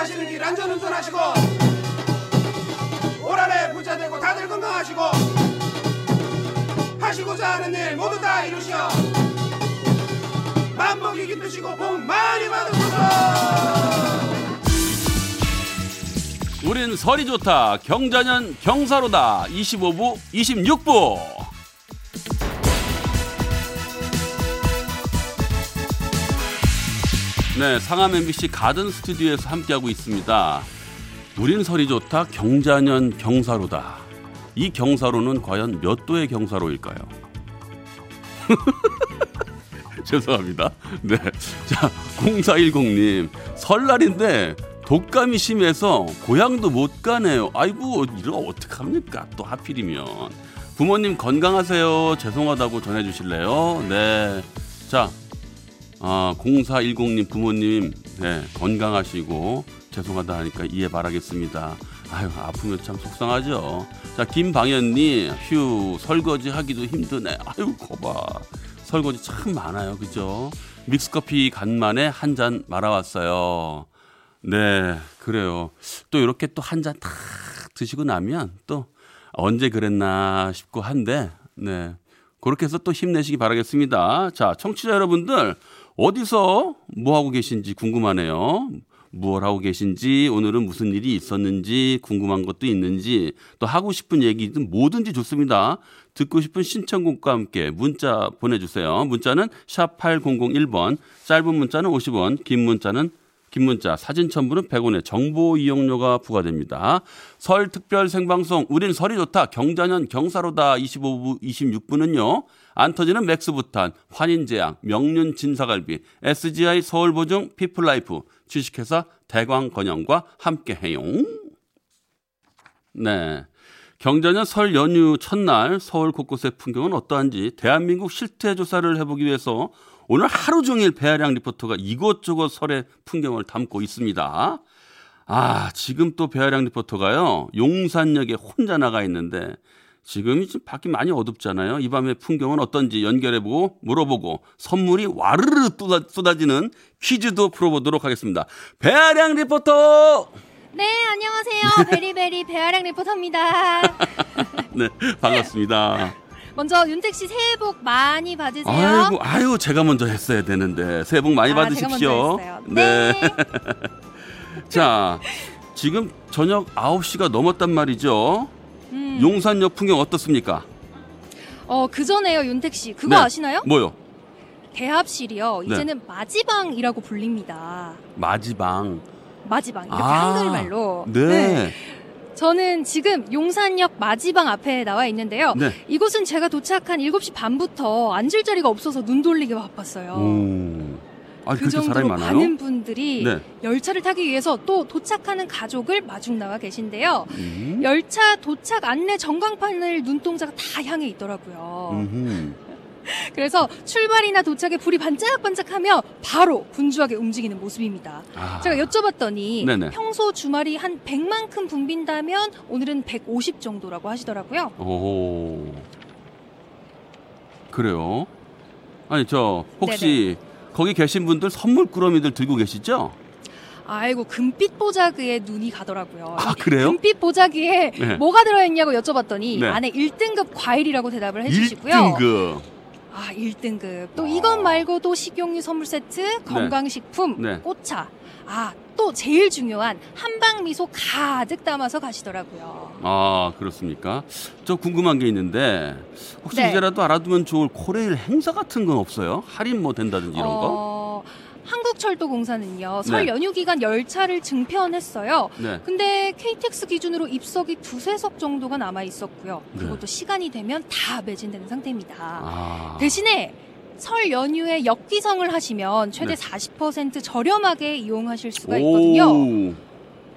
가시는 길 안전 운전하시고 올 한해 부자 되고 다들 건강하시고 하시고자 하는 일 모두 다 이루시어 맘먹이 기쁘시고 복 많이 받으소서 우린 설이 좋다. 경자년 경사로다. 25부, 26부. 네, 상암 MBC 가든 스튜디오에서 함께하고 있습니다. 우린 설이 좋다. 경자년 경사로다. 이 경사로는 과연 몇 도의 경사로일까요? 죄송합니다. 네. 자, 0410님. 설날인데 독감이 심해서 고향도 못 가네요. 아이고, 이거 어떡합니까? 또 하필이면. 부모님 건강하세요. 죄송하다고 전해주실래요? 네. 자, 아, 0410님 부모님, 네, 건강하시고 죄송하다 하니까 이해 바라겠습니다. 아유, 아프면 참 속상하죠. 자, 김방현님, 휴, 설거지 하기도 힘드네. 아유, 거봐. 설거지 참 많아요. 그죠? 믹스커피 간만에 한 잔 말아왔어요. 네, 그래요. 또 이렇게 또 한 잔 탁 드시고 나면 또 언제 그랬나 싶고 한데, 네. 그렇게 해서 또 힘내시기 바라겠습니다. 자, 청취자 여러분들, 어디서 뭐 하고 계신지 궁금하네요. 무얼 하고 계신지, 오늘은 무슨 일이 있었는지, 궁금한 것도 있는지, 또 하고 싶은 얘기든 뭐든지 좋습니다. 듣고 싶은 신청곡과 함께 문자 보내주세요. 문자는 샵 8001번, 짧은 문자는 50원, 긴 문자는 긴 문자, 사진 첨부는 100원의 정보 이용료가 부과됩니다. 설 특별 생방송, 우린 설이 좋다, 경자년 경사로다 25부, 26부는요, 안 터지는 맥스부탄, 환인제약, 명륜 진사갈비, SGI 서울보증 피플라이프, 주식회사 대광건영과 함께해요. 네. 경자년 설 연휴 첫날 서울 곳곳의 풍경은 어떠한지 대한민국 실태 조사를 해보기 위해서 오늘 하루 종일 배아량 리포터가 이곳저곳 설의 풍경을 담고 있습니다. 아, 지금 또 배아량 리포터가요, 용산역에 혼자 나가 있는데, 지금 좀 밖이 많이 어둡잖아요. 이 밤의 풍경은 어떤지 연결해보고 물어보고 선물이 와르르 쏟아지는 퀴즈도 풀어보도록 하겠습니다. 배아량 리포터! 네, 안녕하세요. 베리베리 배아량 리포터입니다. 네, 반갑습니다. 먼저 윤택 씨 새해 복 많이 받으세요. 아이고, 아유, 제가 먼저 했어야 되는데 새해 복 많이 아, 받으십시오. 했어요. 네. 자, 지금 저녁 9시가 넘었단 말이죠. 음. 용산역 풍경 어떻습니까? 어, 그 전에요, 윤택 씨. 그거 네. 아시나요? 뭐요? 대합실이요. 네. 이제는 마지방이라고 불립니다. 마지방. 마지방. 이렇게 아, 한글말로. 네. 저는 지금 용산역 마지방 앞에 나와 있는데요. 네. 이곳은 제가 도착한 7시 반부터 앉을 자리가 없어서 눈 돌리게 바빴어요. 오. 아, 그 정도로? 많은 분들이 네. 열차를 타기 위해서 또 도착하는 가족을 마중 나와 계신데요. 음. 열차 도착 안내 전광판을 눈동자가 다 향해 있더라고요. 음흠. 그래서 출발이나 도착에 불이 반짝반짝하며 바로 분주하게 움직이는 모습입니다. 아. 제가 여쭤봤더니 네네. 평소 주말이 한 100만큼 붐빈다면 오늘은 150 정도라고 하시더라고요. 오. 그래요? 아니, 저, 혹시 거기 계신 분들 선물 꾸러미들 들고 계시죠? 아이고 금빛 보자기에 눈이 가더라고요. 아, 이 그래요? 금빛 보자기에 네. 뭐가 들어있냐고 여쭤봤더니 네. 안에 1등급 과일이라고 대답을 해주시고요. 1등급. 아 1등급. 또 이것 말고도 식용유 선물 세트, 건강식품, 네. 꽃차. 아 또 제일 중요한 한방 미소 가득 담아서 가시더라고요. 아, 그렇습니까? 저 궁금한 게 있는데, 혹시 네. 이제라도 알아두면 좋을 코레일 행사 같은 건 없어요? 할인 뭐 된다든지 이런 거? 어, 한국철도 공사는요 설 네. 연휴 기간 열차를 증편했어요. 네. 근데 KTX 기준으로 입석이 두세 석 정도가 남아 있었고요. 네. 그것도 시간이 되면 다 매진되는 상태입니다. 아. 대신에 설 연휴에 역기성을 하시면 최대 네. 40% 저렴하게 이용하실 수가 있거든요. 오.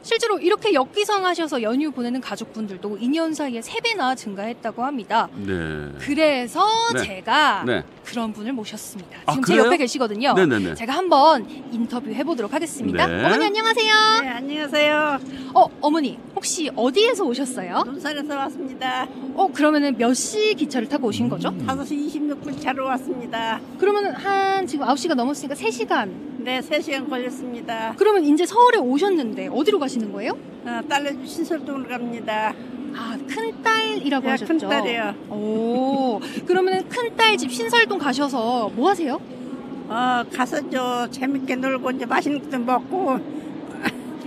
실제로 이렇게 역기성하셔서 연휴 보내는 가족분들도 2년 사이에 3배나 증가했다고 합니다. 네. 그래서 네. 제가 네. 그런 분을 모셨습니다. 아, 지금 제 그래요? 옆에 계시거든요. 네네네. 제가 한번 인터뷰 해보도록 하겠습니다. 네. 어머니 안녕하세요. 네, 안녕하세요. 어, 어머니 혹시 어디에서 오셨어요? 논산에서 왔습니다. 어, 그러면은 몇 시 기차를 타고 오신 거죠? 5시 26분 차로 왔습니다. 그러면은 한 지금 9시가 넘었으니까 3시간. 네, 3시간 걸렸습니다. 그러면 이제 서울에 오셨는데 어디로 가 시는 거예요? 어, 딸내주 신설동으로 갑니다. 아, 큰딸이라고 네, 하셨죠? 큰딸이요. 오, 그러면은 큰딸 집 신설동 가셔서 뭐 하세요? 어, 가서 저 재밌게 놀고 이제 맛있는 것도 먹고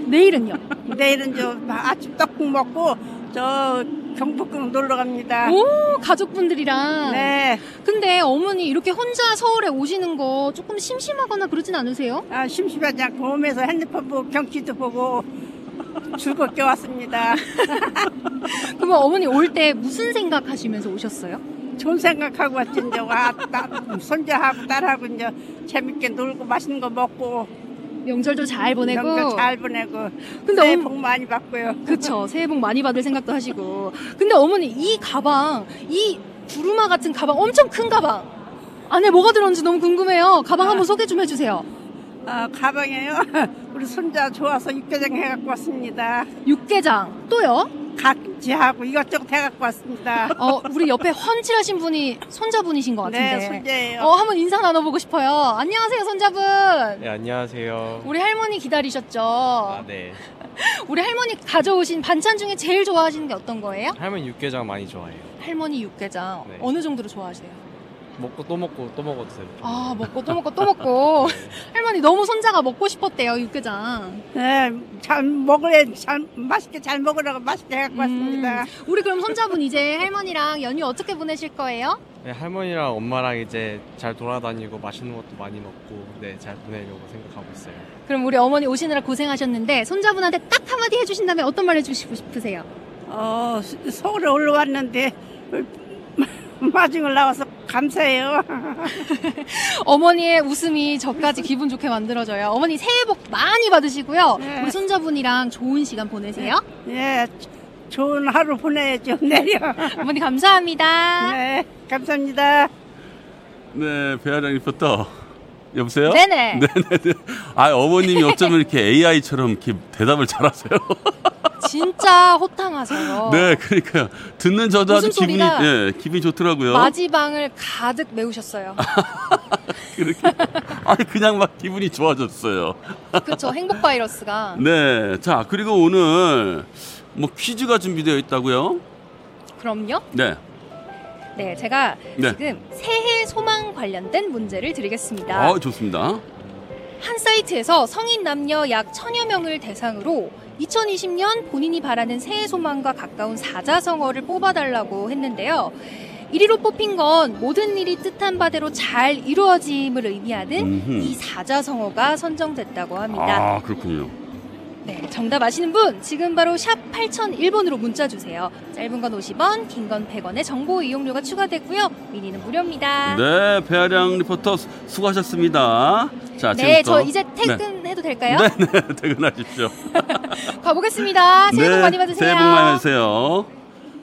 내일은요? 내일은 저 아침 떡국 먹고 저 경복궁 놀러 갑니다. 오, 가족분들이랑. 네, 근데 어머니 이렇게 혼자 서울에 오시는 거 조금 심심하거나 그러진 않으세요? 아, 심심하지 않고 오면서 핸드폰 보고 경치도 보고 즐겁게 왔습니다. 그러면 어머니 올 때 무슨 생각하시면서 오셨어요? 좋은 생각하고 왔지 이제 와, 나, 손자하고 딸하고 이제 재밌게 놀고 맛있는 거 먹고 명절도 잘 보내고. 명절 잘 보내고 근데 새해 엄- 복 많이 받고요. 그쵸. 새해 복 많이 받을 생각도 하시고. 근데 어머니 이 가방, 이 두루마 같은 가방, 엄청 큰 가방. 안에 뭐가 들었는지 너무 궁금해요. 가방 한번 소개 좀 해주세요. 아, 가방에요. 우리 손자 좋아서 육개장 해갖고 왔습니다. 육개장. 또요? 각지하고 이것저것 해갖고 왔습니다. 어, 우리 옆에 훤칠하신 분이 손자분이신 것 같은데. 네, 손자예요. 어, 한번 인사 나눠보고 싶어요. 안녕하세요, 손자분. 네, 안녕하세요. 우리 할머니 기다리셨죠? 아, 네. 우리 할머니 가져오신 반찬 중에 제일 좋아하시는 게 어떤 거예요? 할머니 육개장 많이 좋아해요. 할머니 육개장. 네. 어느 정도로 좋아하세요? 먹고 또 먹고 또 먹어도 돼요. 아, 먹고 또 먹고 또 먹고. 네. 할머니 너무 손자가 먹고 싶었대요, 육개장. 네, 잘 먹으래, 잘, 맛있게 잘 먹으라고 맛있게 해갖고 왔습니다. 음, 우리 그럼 손자분 이제 할머니랑 연휴 어떻게 보내실 거예요? 네, 할머니랑 엄마랑 이제 잘 돌아다니고 맛있는 것도 많이 먹고 네, 잘 보내려고 생각하고 있어요. 그럼 우리 어머니 오시느라 고생하셨는데 손자분한테 딱 한마디 해주신다면 어떤 말 해주시고 싶으세요? 어, 서- 서울에 올라왔는데, 마중을 나와서 감사해요. 어머니의 웃음이 저까지 기분 좋게 만들어져요. 어머니 새해 복 많이 받으시고요. 네. 우리 손자분이랑 좋은 시간 보내세요. 예, 좋은 하루 보내야죠, 내려. 어머니 감사합니다. 네, 감사합니다. 네, 배아량 리포터. 여보세요? 네네. 네네네. 아, 어머님이 어쩌면 이렇게 AI처럼 이렇게 대답을 잘하세요. 진짜 호탕하세요. 네, 그러니까 듣는 저도 아주 기분이 예, 기분이 좋더라고요. 마지방을 가득 메우셨어요. 그렇게 아니 그냥 막 기분이 좋아졌어요. 그쵸 행복 바이러스가. 네, 자 그리고 오늘 뭐 퀴즈가 준비되어 있다고요? 그럼요. 네, 네, 제가 네. 지금 새해 소망 관련된 문제를 드리겠습니다. 어 좋습니다. 한 사이트에서 성인 남녀 약 천여 명을 대상으로 2020년 본인이 바라는 새해 소망과 가까운 사자성어를 뽑아달라고 했는데요. 1위로 뽑힌 건 모든 일이 뜻한 바대로 잘 이루어짐을 의미하는 음흠. 이 사자성어가 선정됐다고 합니다. 아 그렇군요. 네, 정답 아시는 분 지금 바로 샵 8001번으로 문자 주세요. 짧은 건 50원, 긴 건 100원의 정보 이용료가 추가되고요. 미니는 무료입니다. 네, 배아량 리포터 수- 수고하셨습니다. 자, 네, 지금부터 저 이제 퇴근해도 될까요? 네, 네, 퇴근하십시오. 가보겠습니다. 새해 복 많이 받으세요. 새해 복 많이 받으세요.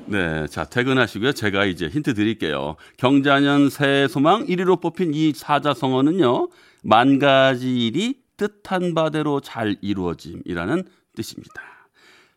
네, 자 퇴근하시고요. 제가 이제 힌트 드릴게요. 경자년 새해 소망 1위로 뽑힌 이 사자성어는요. 만 가지 일이 뜻한 바대로 잘 이루어짐이라는 뜻입니다.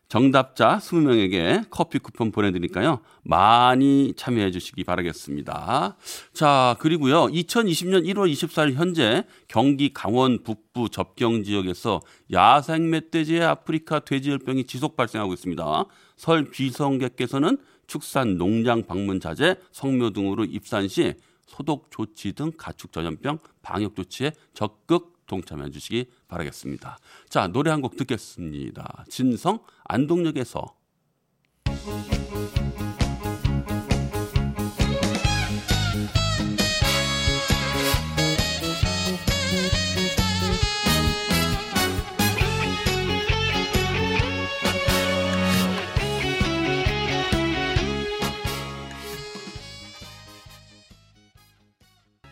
정답자 20명에게 커피 쿠폰 보내드리니까요. 많이 참여해 주시기 바라겠습니다. 자, 그리고요. 2020년 1월 24일 현재 경기 강원 북부 접경 지역에서 야생 멧돼지의 아프리카 돼지열병이 지속 발생하고 있습니다. 설 귀성객께서는 축산 농장 방문 자제, 성묘 등으로 입산 시 소독 조치 등 가축 전염병 방역 조치에 적극 동참해 주시기 바라겠습니다. 자, 노래 한 곡 듣겠습니다. 진성 안동역에서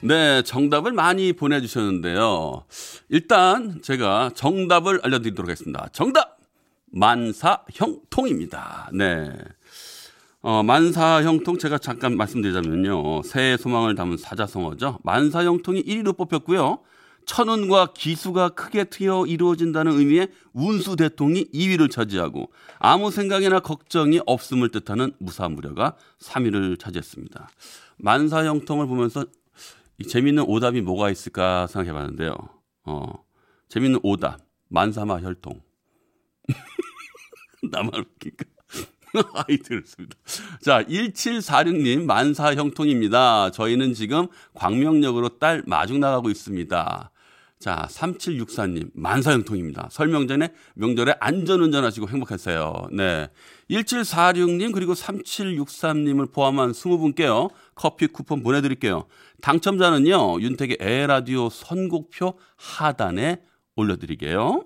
네, 정답을 많이 보내주셨는데요. 일단 제가 정답을 알려드리도록 하겠습니다. 정답! 만사형통입니다. 네. 어, 만사형통 제가 잠깐 말씀드리자면요. 새해 소망을 담은 사자성어죠. 만사형통이 1위로 뽑혔고요. 천운과 기수가 크게 트여 이루어진다는 의미의 운수 대통이 2위를 차지하고 아무 생각이나 걱정이 없음을 뜻하는 무사무려가 3위를 차지했습니다. 만사형통을 보면서 재밌는 오답이 뭐가 있을까 생각해 봤는데요. 어, 재밌는 오답. 만사마 혈통. 나만 웃긴가? 아이, 들었습니다. 자, 1746님, 만사 형통입니다. 저희는 지금 광명역으로 딸 마중 나가고 있습니다. 자, 3764님, 만사 형통입니다. 설 명 전에 명절에 안전운전 하시고 행복하세요. 네. 1746님, 그리고 3763님을 포함한 20분께요. 커피 쿠폰 보내드릴게요. 당첨자는요, 윤택의 에라디오 선곡표 하단에 올려드리게요.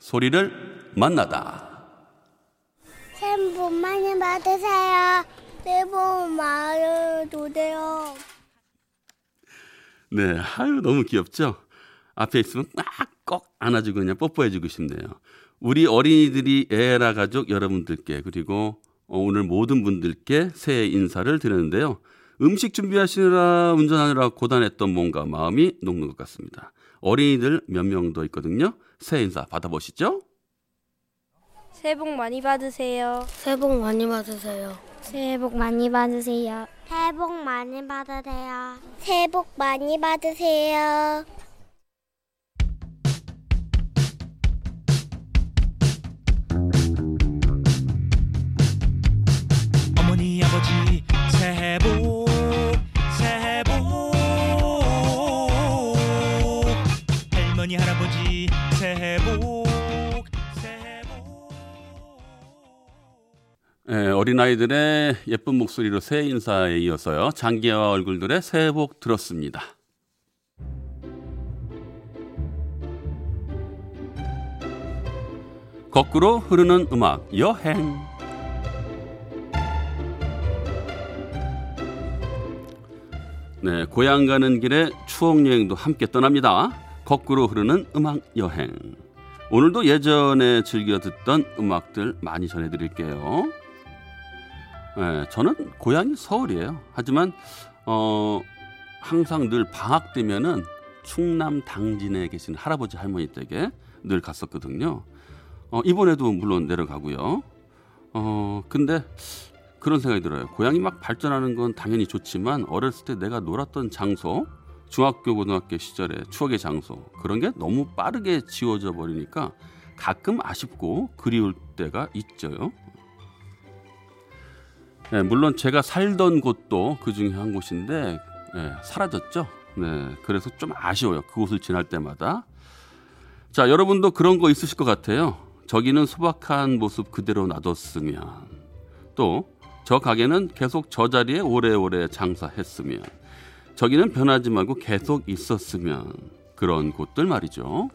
소리를 만나다. 새해 복 많이 받으세요. 새해 복 많이 주세요. 네, 아유 너무 귀엽죠. 앞에 있으면 꼭 안아주고 그냥 뽀뽀해주고 싶네요. 우리 어린이들이 에라 가족 여러분들께 그리고 오늘 모든 분들께 새해 인사를 드리는데요. 음식 준비하시느라 운전하느라 고단했던 몸과 마음이 녹는 것 같습니다. 어린이들 몇 명 더 있거든요. 새해 인사 받아보시죠. 새해 복 많이 받으세요. 새해 복 많이 받으세요. 새해 복 많이 받으세요. 새해 복 많이 받으세요. 새해 복 많이 받으세요. 어린아이들의 예쁜 목소리로 새해 인사에 이어서요. 장기와 얼굴들의 새해 복 들었습니다. 거꾸로 흐르는 음악 여행. 네, 고향 가는 길에 추억 여행도 함께 떠납니다. 거꾸로 흐르는 음악 여행. 오늘도 예전에 즐겨 듣던 음악들 많이 전해드릴게요. 네, 저는 고향이 서울이에요. 하지만 어, 항상 늘 방학 되면은 충남 당진에 계신 할아버지 할머니 댁에 늘 갔었거든요. 어, 이번에도 물론 내려가고요. 어, 근데 그런 생각이 들어요. 고향이 막 발전하는 건 당연히 좋지만 어렸을 때 내가 놀았던 장소, 중학교, 고등학교 시절의 추억의 장소 그런 게 너무 빠르게 지워져 버리니까 가끔 아쉽고 그리울 때가 있죠. 네, 물론 제가 살던 곳도 그 중에 한 곳인데 네, 사라졌죠. 네, 그래서 좀 아쉬워요. 그곳을 지날 때마다. 자, 여러분도 그런 거 있으실 것 같아요. 저기는 소박한 모습 그대로 놔뒀으면 또 저 가게는 계속 저 자리에 오래오래 장사했으면 저기는 변하지 말고 계속 있었으면 그런 곳들 말이죠.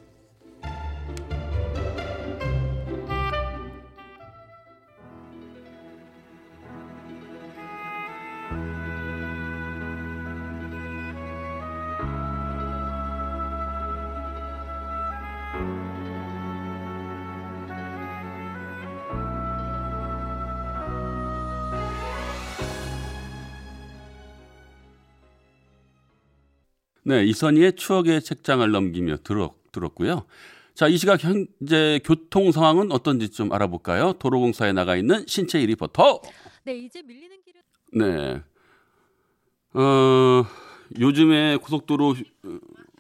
네, 이선희의 추억의 책장을 넘기며 들었, 들었고요. 자, 이 시각 현재 교통 상황은 어떤지 좀 알아볼까요? 도로공사에 나가 있는 신채희 리포터. 네, 이제 밀리는 길은 네. 어, 요즘에 고속도로, 어,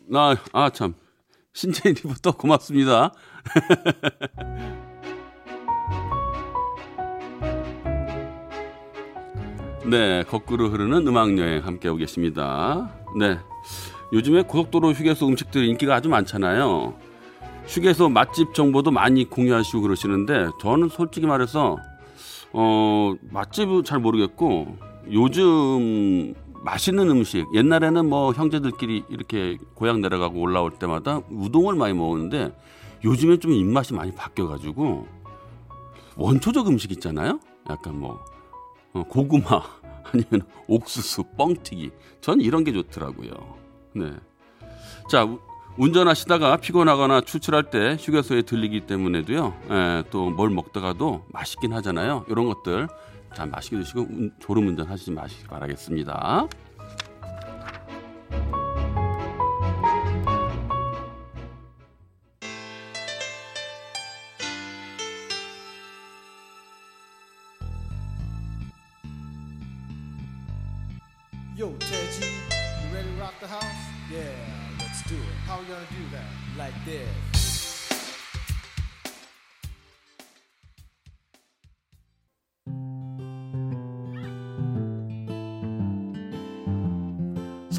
나, 아, 참. 신채희 리포터 고맙습니다. 네, 거꾸로 흐르는 음악 여행 함께하고 계십니다. 네. 요즘에 고속도로 휴게소 음식들 인기가 아주 많잖아요. 휴게소 맛집 정보도 많이 공유하시고 그러시는데 저는 솔직히 말해서 어, 맛집은 잘 모르겠고 요즘 맛있는 음식 옛날에는 뭐 형제들끼리 이렇게 고향 내려가고 올라올 때마다 우동을 많이 먹었는데 요즘에 좀 입맛이 많이 바뀌어가지고 원초적 음식 있잖아요. 약간 뭐 어, 고구마 아니면 옥수수, 뻥튀기 전 이런 게 좋더라고요. 네. 자, 우- 운전하시다가 피곤하거나 추출할 때 휴게소에 들리기 때문에도요. 예, 또뭘 먹다가도 맛있긴 하잖아요. 이런 것들 자 맛있게 드시고 운- 졸음 운전 하시지 마시기 바라겠습니다.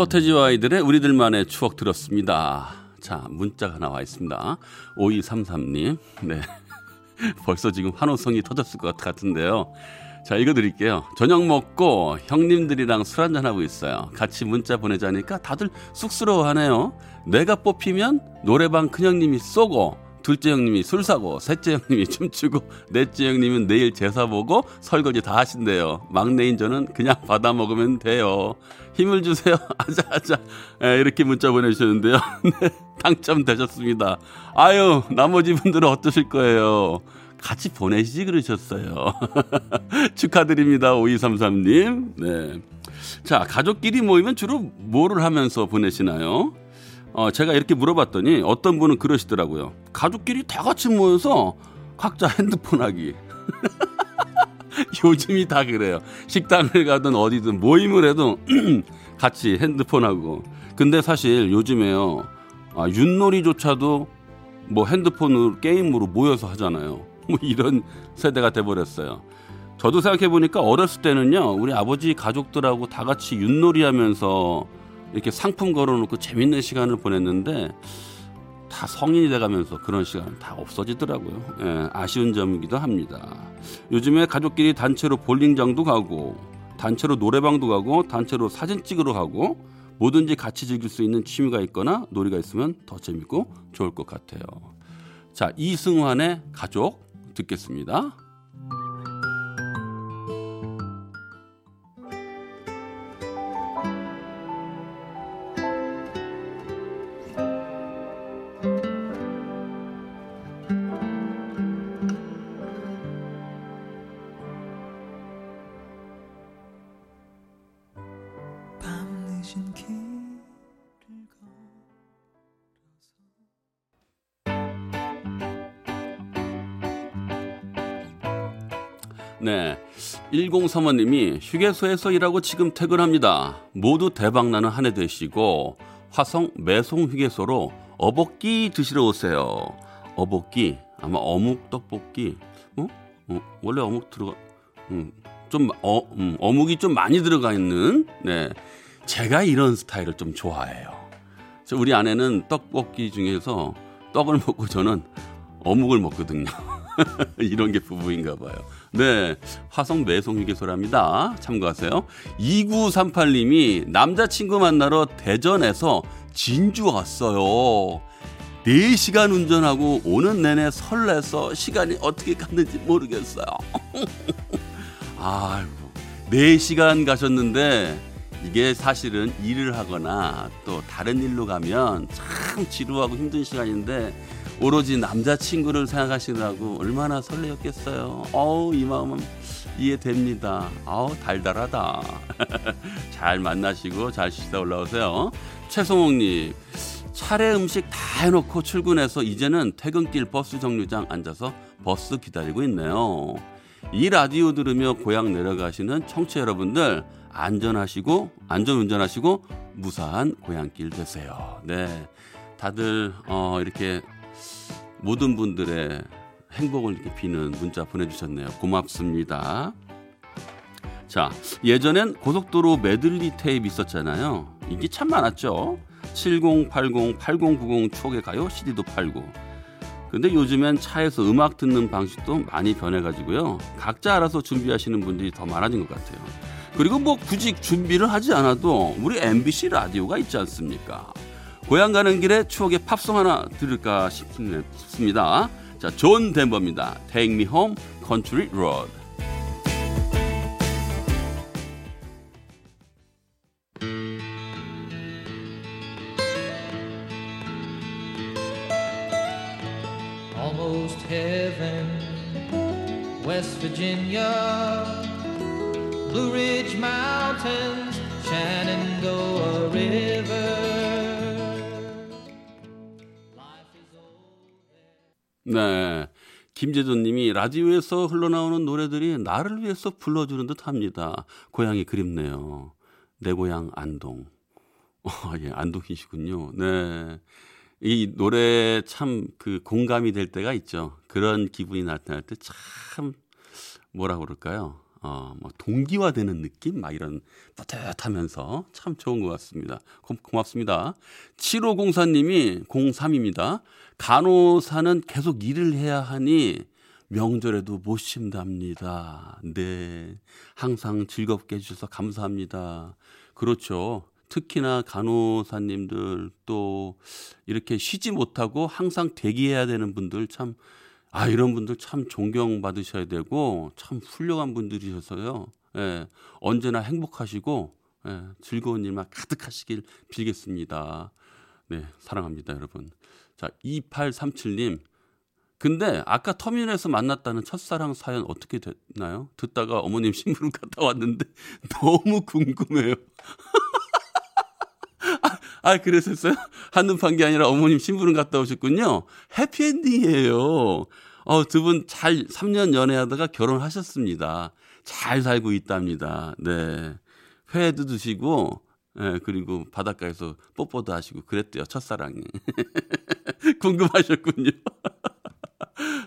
서태지와 아이들의 우리들만의 추억 들었습니다. 자, 문자가 나와 있습니다. 5233님. 네. 벌써 지금 환호성이 터졌을 것 같은데요. 자, 읽어드릴게요. 저녁 먹고 형님들이랑 술 한잔하고 있어요. 같이 문자 보내자니까 다들 쑥스러워 하네요. 내가 뽑히면 노래방 큰형님이 쏘고, 둘째 형님이 술 사고, 셋째 형님이 춤추고, 넷째 형님은 내일 제사 보고 설거지 다 하신대요. 막내인 저는 그냥 받아 먹으면 돼요. 힘을 주세요. 아자, 아자. 예, 이렇게 문자 보내주셨는데요. 네, 당첨되셨습니다. 아유, 나머지 분들은 어떠실 거예요? 같이 보내시지 그러셨어요. 축하드립니다. 5233님. 네. 자, 가족끼리 모이면 주로 뭐를 하면서 보내시나요? 어, 제가 이렇게 물어봤더니 어떤 분은 그러시더라고요. 가족끼리 다 같이 모여서 각자 핸드폰 하기. 요즘이 다 그래요. 식당을 가든 어디든 모임을 해도 같이 핸드폰 하고. 근데 사실 요즘에요. 아, 윷놀이조차도 뭐 핸드폰으로 게임으로 모여서 하잖아요. 뭐 이런 세대가 돼버렸어요. 저도 생각해 보니까 어렸을 때는요, 우리 아버지 가족들하고 다 같이 윷놀이 하면서 이렇게 상품 걸어놓고 재밌는 시간을 보냈는데 다 성인이 돼가면서 그런 시간 다 없어지더라고요. 예, 아쉬운 점이기도 합니다. 요즘에 가족끼리 단체로 볼링장도 가고, 단체로 노래방도 가고, 단체로 사진 찍으러 가고, 뭐든지 같이 즐길 수 있는 취미가 있거나 놀이가 있으면 더 재밌고 좋을 것 같아요. 자, 이승환의 가족 듣겠습니다. 네. 1035님이 휴게소에서 일하고 지금 퇴근합니다. 모두 대박나는 한 해 되시고 화성 매송 휴게소로 어복기 드시러 오세요. 어복기 아마 어묵 떡볶이. 어? 어, 원래 어묵 들어가 음, 좀 어, 음, 어묵이 좀 많이 들어가 있는 네. 제가 이런 스타일을 좀 좋아해요. 저 우리 아내는 떡볶이 중에서 떡을 먹고 저는 어묵을 먹거든요. 이런 게 부부인가 봐요. 네. 화성 매송 휴게소랍니다. 참고하세요. 2938님이 남자친구 만나러 대전에서 진주 왔어요. 4시간 운전하고 오는 내내 설레서 시간이 어떻게 갔는지 모르겠어요. 아이고. 4시간 가셨는데 이게 사실은 일을 하거나 또 다른 일로 가면 참 지루하고 힘든 시간인데 오로지 남자친구를 생각하시느라고 얼마나 설레었겠어요. 어우, 이 마음은 이해됩니다. 아우, 달달하다. 잘 만나시고 잘 쉬다 올라오세요. 최성옥님, 차례 음식 다 해놓고 출근해서 이제는 퇴근길 버스 정류장 앉아서 버스 기다리고 있네요. 이 라디오 들으며 고향 내려가시는 청취자 여러분들 안전하시고 안전 운전하시고 무사한 고향길 되세요. 네, 다들 어, 이렇게 모든 분들의 행복을 이렇게 비는 문자 보내주셨네요. 고맙습니다. 자, 예전엔 고속도로 메들리 테이프 있었잖아요. 인기 참 많았죠. 7080, 8090 추억의 가요 CD도 팔고. 근데 요즘엔 차에서 음악 듣는 방식도 많이 변해가지고요. 각자 알아서 준비하시는 분들이 더 많아진 것 같아요. 그리고 뭐 굳이 준비를 하지 않아도 우리 MBC 라디오가 있지 않습니까? 고향 가는 길에 추억의 팝송 하나 들을까 싶습니다. 자, 존 덴버입니다. Take Me Home, Country Road. West Virginia, Blue Ridge Mountains. 네. 김재준 님이 라디오에서 흘러나오는 노래들이 나를 위해서 불러주는 듯 합니다. 고향이 그립네요. 내 고향 안동. 어, 예, 안동이시군요. 네. 이 노래 참 그 공감이 될 때가 있죠. 그런 기분이 나타날 때 참 뭐라 그럴까요? 어, 뭐 동기화되는 느낌? 막 이런 뿌듯하면서 참 좋은 것 같습니다. 고, 고맙습니다. 7504님이 03입니다. 간호사는 계속 일을 해야 하니 명절에도 못 쉰답니다. 네. 항상 즐겁게 해주셔서 감사합니다. 그렇죠. 특히나 간호사님들 또 이렇게 쉬지 못하고 항상 대기해야 되는 분들 참, 아, 이런 분들 참 존경받으셔야 되고 참 훌륭한 분들이셔서요. 예, 언제나 행복하시고 예, 즐거운 일만 가득하시길 빌겠습니다. 네, 사랑합니다, 여러분. 자, 2837님. 근데 아까 터미널에서 만났다는 첫사랑 사연 어떻게 됐나요? 듣다가 어머님 신부름 갔다 왔는데 너무 궁금해요. 아, 그랬었어요? 한눈 판 게 아니라 어머님 신부름 갔다 오셨군요. 해피엔딩이에요. 어, 두 분 잘 3년 연애하다가 결혼하셨습니다. 잘 살고 있답니다. 네. 회도 드시고, 예, 그리고 바닷가에서 뽀뽀도 하시고 그랬대요. 첫사랑이. 궁금하셨군요.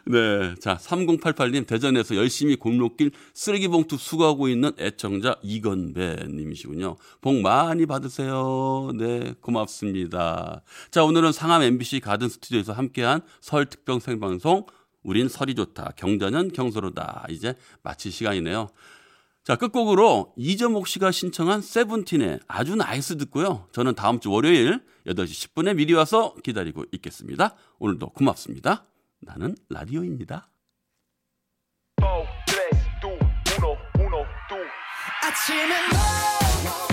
네. 자, 3088님, 대전에서 열심히 골목길 쓰레기 봉투 수거하고 있는 애청자 이건배 님이시군요. 복 많이 받으세요. 네, 고맙습니다. 자, 오늘은 상암 MBC 가든 스튜디오에서 함께한 설 특별 생방송, 우린 설이 좋다. 경자는 경서로다. 이제 마칠 시간이네요. 자, 끝곡으로 이재목 씨가 신청한 세븐틴의 아주 NICE 듣고요. 저는 다음 주 월요일 8시 10분에 미리 와서 기다리고 있겠습니다. 오늘도 고맙습니다. 나는 라디오입니다. 아침엔